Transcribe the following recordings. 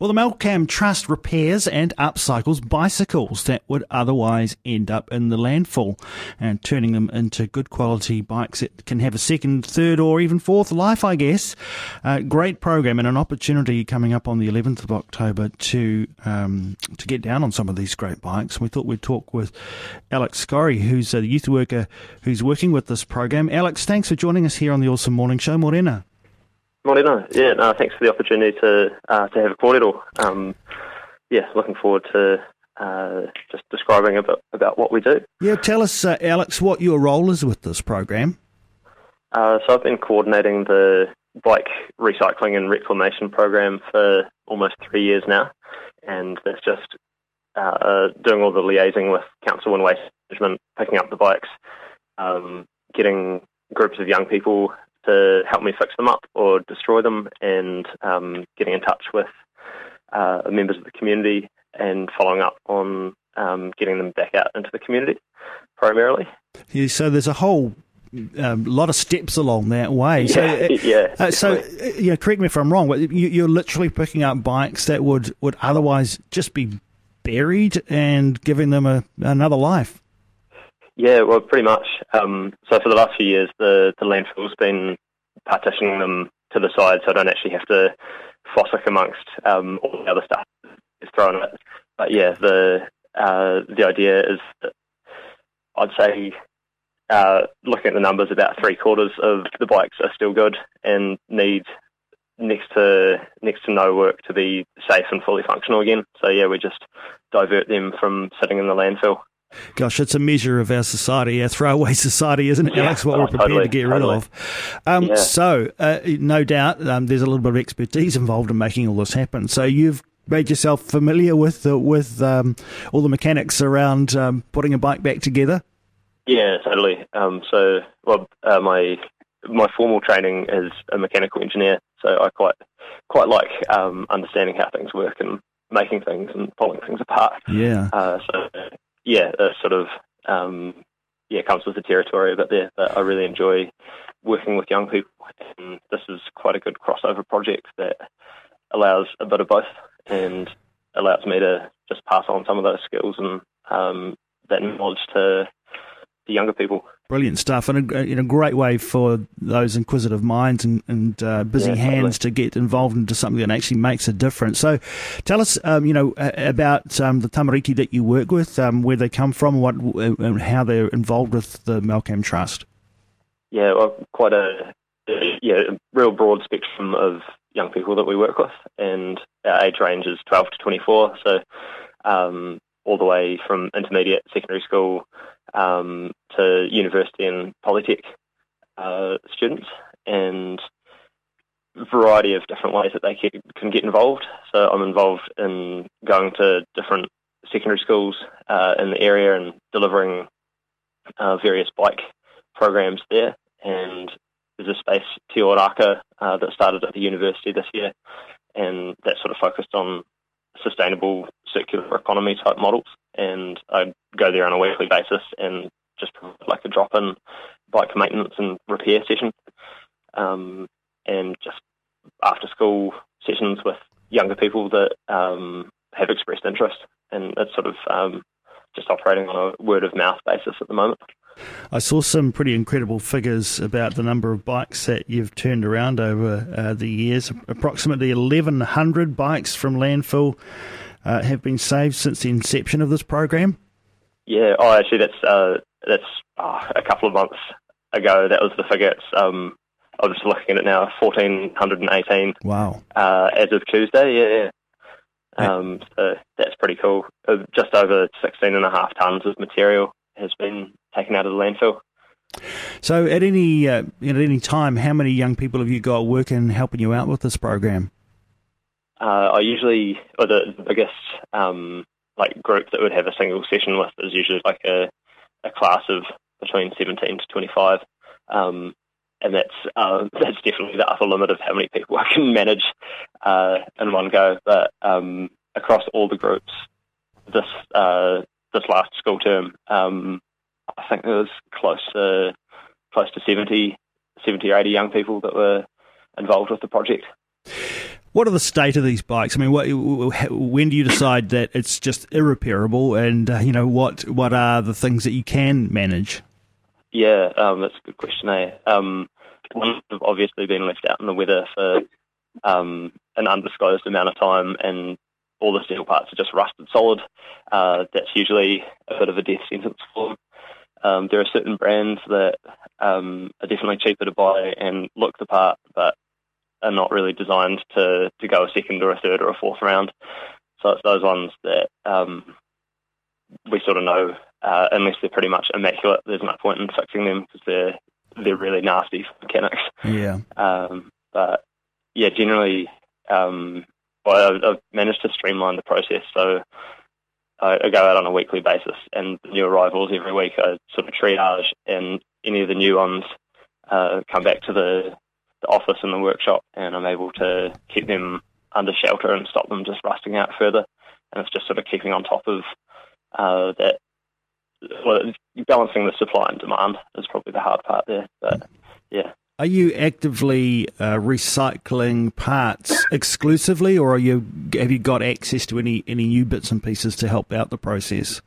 Well, the Malcam Trust repairs and upcycles bicycles that would otherwise end up in the landfill and turning them into good quality bikes that can have a second, third, or even fourth life, I guess. Uh, great program and an opportunity coming up on the 11th of October to um, to get down on some of these great bikes. We thought we'd talk with Alex Scorry, who's a youth worker who's working with this program. Alex, thanks for joining us here on the Awesome Morning Show. Morena. Morena. Yeah, no, thanks for the opportunity to uh, to have a kōrero. Um, yeah, looking forward to uh, just describing a bit about what we do. Yeah, tell us, uh, Alex, what your role is with this program. Uh, so I've been coordinating the bike recycling and reclamation program for almost three years now, and that's just uh, doing all the liaising with council and waste management, picking up the bikes, um, getting groups of young people to help me fix them up or destroy them, and um, getting in touch with uh, members of the community and following up on um, getting them back out into the community primarily. Yeah, so there's a whole um, lot of steps along that way. So, yeah, yeah uh, so uh, yeah, correct me if I'm wrong, but you, are literally picking up bikes that would, would otherwise just be buried and giving them a, another life. Yeah, well, pretty much. Um, so for the last few years, the, the landfill's been partitioning them to the side, so I don't actually have to fossick amongst um, all the other stuff is thrown at it. But yeah, the uh, the idea is that I'd say uh, looking at the numbers, about three quarters of the bikes are still good and need next to next to no work to be safe and fully functional again. So yeah, we just divert them from sitting in the landfill Gosh, it's a measure of our society, our throwaway society, isn't it, yeah, Alex? What oh, we're prepared totally, to get totally. rid of. Um, yeah. So, uh, no doubt, um, there's a little bit of expertise involved in making all this happen. So, you've made yourself familiar with the, with um, all the mechanics around um, putting a bike back together. Yeah, totally. Um, so, well, uh, my my formal training is a mechanical engineer, so I quite quite like um, understanding how things work and making things and pulling things apart. Yeah. Uh, so yeah, sort of um, yeah comes with the territory a bit there. But I really enjoy working with young people, and this is quite a good crossover project that allows a bit of both and allows me to just pass on some of those skills and um, that knowledge to the younger people. Brilliant stuff, and a, in a great way for those inquisitive minds and, and uh, busy yeah, hands totally. to get involved into something that actually makes a difference. So, tell us, um, you know, about um, the tamariki that you work with, um, where they come from, what, and how they're involved with the Malcam Trust. Yeah, well, quite a yeah, real broad spectrum of young people that we work with, and our age range is 12 to 24. So, um, all the way from intermediate, secondary school, um, to university and polytech uh, students, and a variety of different ways that they can get involved. So I'm involved in going to different secondary schools uh, in the area and delivering uh, various bike programs there. And there's a space, Te Oraka, uh, that started at the university this year, and that sort of focused on sustainable circular economy type models. And I'd go there on a weekly basis and just provide like a drop in bike maintenance and repair session. Um, and just after school sessions with younger people that um, have expressed interest. And it's sort of um, just operating on a word of mouth basis at the moment. I saw some pretty incredible figures about the number of bikes that you've turned around over uh, the years. Approximately 1,100 bikes from landfill uh, have been saved since the inception of this program. Yeah, oh, actually, that's uh, that's oh, a couple of months ago. That was the figure. It's, um, I'm just looking at it now. 1,418. Wow. Uh, as of Tuesday, yeah. yeah. Um, so that's pretty cool. Uh, just over 16 and a half tons of material has been taken out of the landfill. So, at any uh, at any time, how many young people have you got working helping you out with this program? Uh, I usually, or the, the biggest um, like group that would have a single session with is usually like a, a class of between 17 to 25. Um, and that's uh, that's definitely the upper limit of how many people I can manage uh, in one go. But um, across all the groups, this uh, this last school term, um, I think there was close to close to 70 70 or 80 young people that were involved with the project. What are the state of these bikes? I mean, what, when do you decide that it's just irreparable, and uh, you know what what are the things that you can manage? Yeah, um, that's a good question. Eh? Um, one have obviously been left out in the weather for um, an undisclosed amount of time, and all the steel parts are just rusted solid. Uh, that's usually a bit of a death sentence for them. Um, there are certain brands that um, are definitely cheaper to buy and look the part, but are not really designed to, to go a second or a third or a fourth round. So it's those ones that um, we sort of know, uh, unless they're pretty much immaculate, there's no point in fixing them because they're they're really nasty for mechanics. Yeah. Um, but yeah, generally, um, well, I've, I've managed to streamline the process. So I, I, go out on a weekly basis, and the new arrivals every week I sort of triage, and any of the new ones uh, come back to the the office and the workshop, and I'm able to keep them under shelter and stop them just rusting out further. And it's just sort of keeping on top of uh, that. Well, balancing the supply and demand is probably the hard part there. But yeah. Are you actively uh, recycling parts exclusively, or are you have you got access to any any new bits and pieces to help out the process?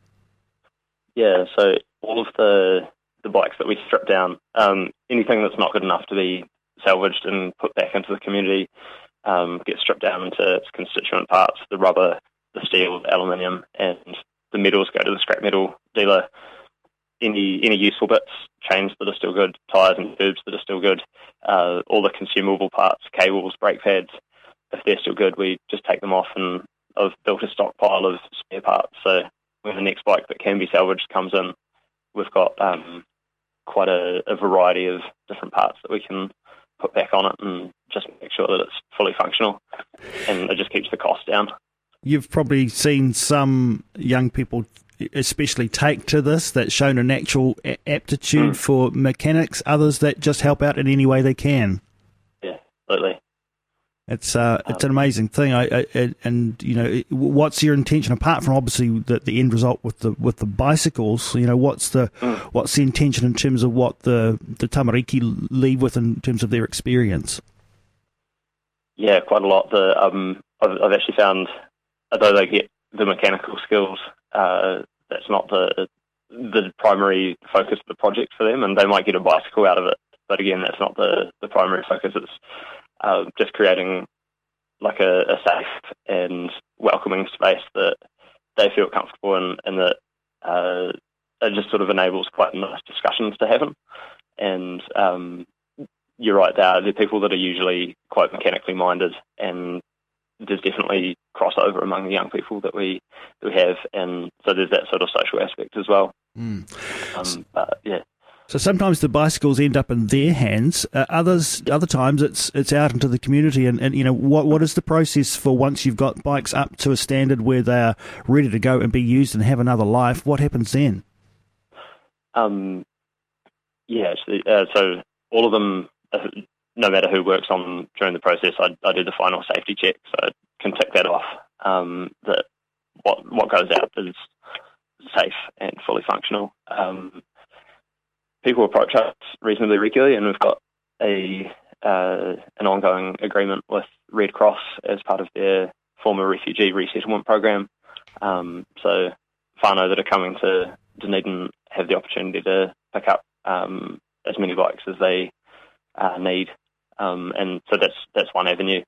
Yeah, so all of the the bikes that we strip down, um, anything that's not good enough to be salvaged and put back into the community, um, get stripped down into its constituent parts, the rubber, the steel, the aluminium, and the metals go to the scrap metal dealer. Any any useful bits, chains that are still good, tyres and tubes that are still good, uh, all the consumable parts, cables, brake pads, if they're still good, we just take them off and I've built a stockpile of spare parts. So when the next bike that can be salvaged comes in, we've got um, quite a, a, variety of different parts that we can put back on it and just make sure that it's fully functional, and it just keeps the cost down. You've probably seen some young people especially take to this that shown a natural aptitude mm. for mechanics others that just help out in any way they can yeah absolutely it's uh, it's an amazing thing. I, I, and you know, what's your intention apart from obviously the, the end result with the with the bicycles? You know, what's the mm. what's the intention in terms of what the the tamariki leave with in terms of their experience? Yeah, quite a lot. The um, I've, I've actually found although they get the mechanical skills, uh, that's not the the primary focus of the project for them, and they might get a bicycle out of it. But again, that's not the the primary focus. It's uh, just creating like a, a, safe and welcoming space that they feel comfortable in and that uh, it just sort of enables quite nice discussions to happen. And um, you're right, there are people that are usually quite mechanically minded, and there's definitely crossover among the young people that we that we have, and so there's that sort of social aspect as well. Mm. Um, but yeah. So sometimes the bicycles end up in their hands. Uh, others, other times it's it's out into the community. And, and you know what what is the process for once you've got bikes up to a standard where they are ready to go and be used and have another life? What happens then? Um, yeah, uh, so all of them, uh, no matter who works on during the process, I, I do the final safety check, so I can tick that off. Um, that what what goes out is safe and fully functional. Um, people approach us reasonably regularly, and we've got a uh, an ongoing agreement with Red Cross as part of their former refugee resettlement program. Um, so whānau that are coming to Dunedin have the opportunity to pick up um, as many bikes as they uh, need, um, and so that's that's one avenue.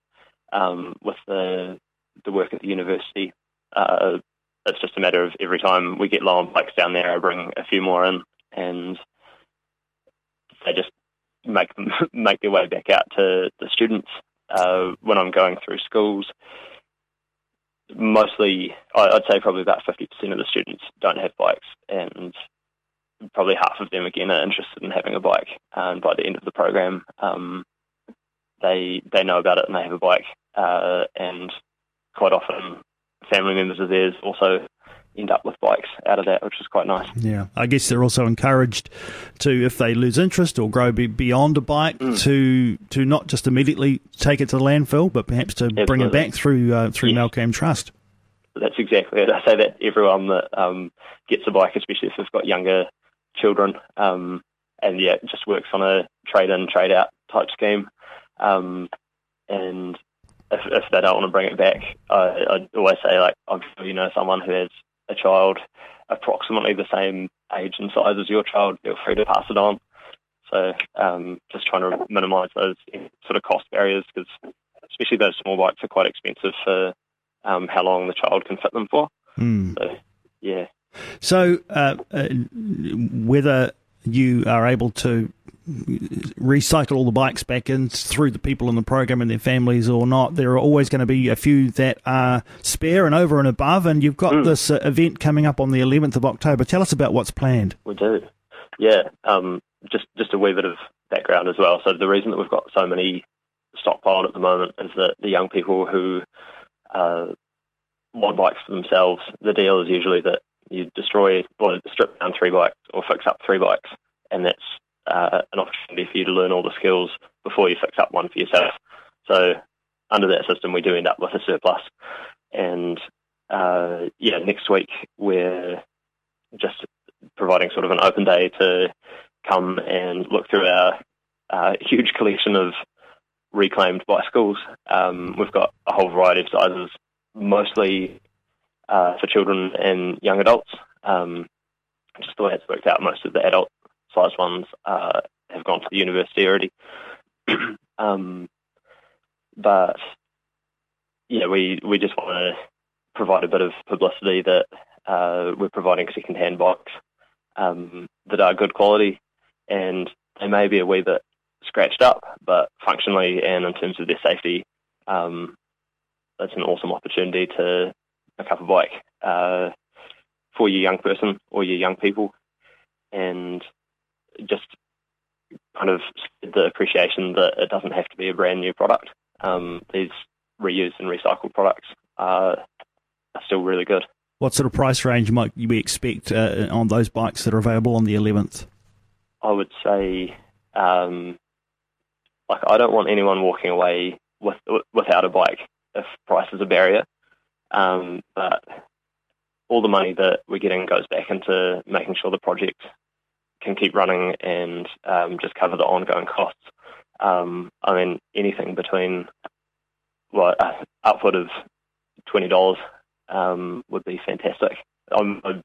Um, with the the work at the university, uh, it's just a matter of every time we get low on bikes down there, I bring a few more in, and they just make them make their way back out to the students uh, when I'm going through schools. Mostly, I'd say probably about 50% of the students don't have bikes, and probably half of them again are interested in having a bike. And by the end of the program, um, they they know about it and they have a bike. Uh, and quite often, family members of theirs also end up with bikes out of that, which is quite nice. Yeah, I guess they're also encouraged to, if they lose interest or grow beyond a bike, mm. to to not just immediately take it to the landfill, but perhaps to Absolutely. bring it back through uh, through yes. Malcam Trust. That's exactly it. I say that everyone that um, gets a bike, especially if they've got younger children, um, and yeah, it just works on a trade in, trade out type scheme. Um, and if, if they don't want to bring it back, I, I always say like, I'm sure you know someone who has a child approximately the same age and size as your child. Feel free to pass it on. So um, just trying to minimise those sort of cost barriers because especially those small bikes are quite expensive for um, how long the child can fit them for. Mm. So yeah. So uh, uh, whether you are able to recycle all the bikes back in through the people in the program and their families or not, there are always going to be a few that are spare and over and above. And you've got mm. this uh, event coming up on the 11th of October. Tell us about what's planned. We do. Yeah. Um, just just a wee bit of background as well. So the reason that we've got so many stockpiled at the moment is that the young people who uh, want bikes for themselves, the deal is usually that you destroy or strip down three bikes or fix up three bikes, and that's uh, an opportunity for you to learn all the skills before you fix up one for yourself. So under that system, we do end up with a surplus. And uh, yeah, next week we're just providing sort of an open day to come and look through our uh, huge collection of reclaimed bicycles. Um, we've got a whole variety of sizes, mostly uh, for children and young adults. Um, just the way it's worked out, most of the adult sized ones uh, have gone to the university already. um, but yeah, we we just want to provide a bit of publicity that uh, we're providing second-hand bikes um, that are good quality, and they may be a wee bit scratched up, but functionally and in terms of their safety, um, an awesome opportunity to pick up a bike uh, for your young person or your young people, and just kind of the appreciation that it doesn't have to be a brand new product. Um, these reused and recycled products are, are, still really good. What sort of price range might we expect uh, on those bikes that are available on the 11th? I would say, um, like, I don't want anyone walking away with without a bike if price is a barrier. Um, but all the money that we're getting goes back into making sure the project can keep running and um, just cover the ongoing costs. Um, I mean, anything between well, uh, upward of twenty dollars um, would be fantastic. I'm, I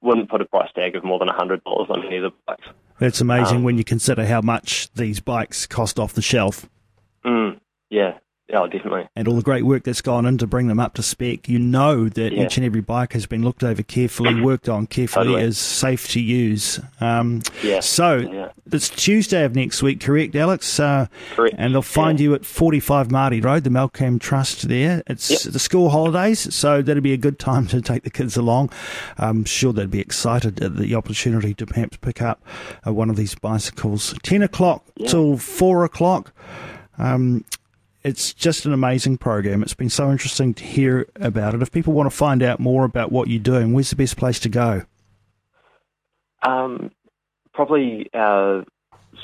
wouldn't put a price tag of more than hundred dollars on any of the bikes. That's amazing when you consider how much these bikes cost off the shelf. Mm, yeah, Oh, definitely. And all the great work that's gone in to bring them up to spec. You know that yeah. each and every bike has been looked over carefully, worked on carefully, totally. is safe to use. Um, yeah. So yeah. it's Tuesday of next week, correct, Alex? Uh, correct. And they'll find yeah. you at 45 Marty Road, the Malcam Trust there. It's yep. the school holidays, so that'll be a good time to take the kids along. I'm sure they'd be excited at the opportunity to perhaps pick up uh, one of these bicycles. 10 o'clock till 4 o'clock. Um, it's just an amazing program. It's been so interesting to hear about it. If people want to find out more about what you're doing, where's the best place to go? Um, probably our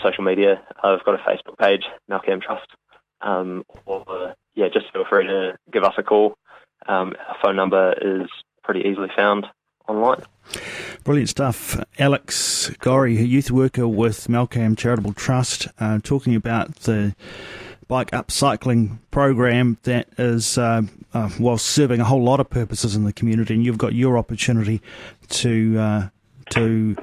social media. I've got a Facebook page, Malcam Trust. Um, or yeah, just feel free to give us a call. Um, our phone number is pretty easily found online. Brilliant stuff. Alex Gorry, a youth worker with Malcam Charitable Trust, uh, talking about the bike upcycling program that is, uh, uh, well, serving a whole lot of purposes in the community, and you've got your opportunity to uh, to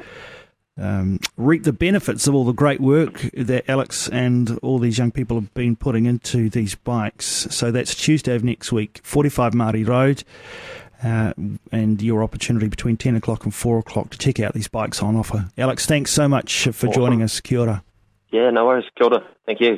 um, reap the benefits of all the great work that Alex and all these young people have been putting into these bikes. So that's Tuesday of next week, 45 Marty Road. Uh, and your opportunity between 10 o'clock and 4 o'clock to check out these bikes on offer. Alex, thanks so much for awesome. joining us. Kia ora. Yeah, no worries. Kia ora. Thank you.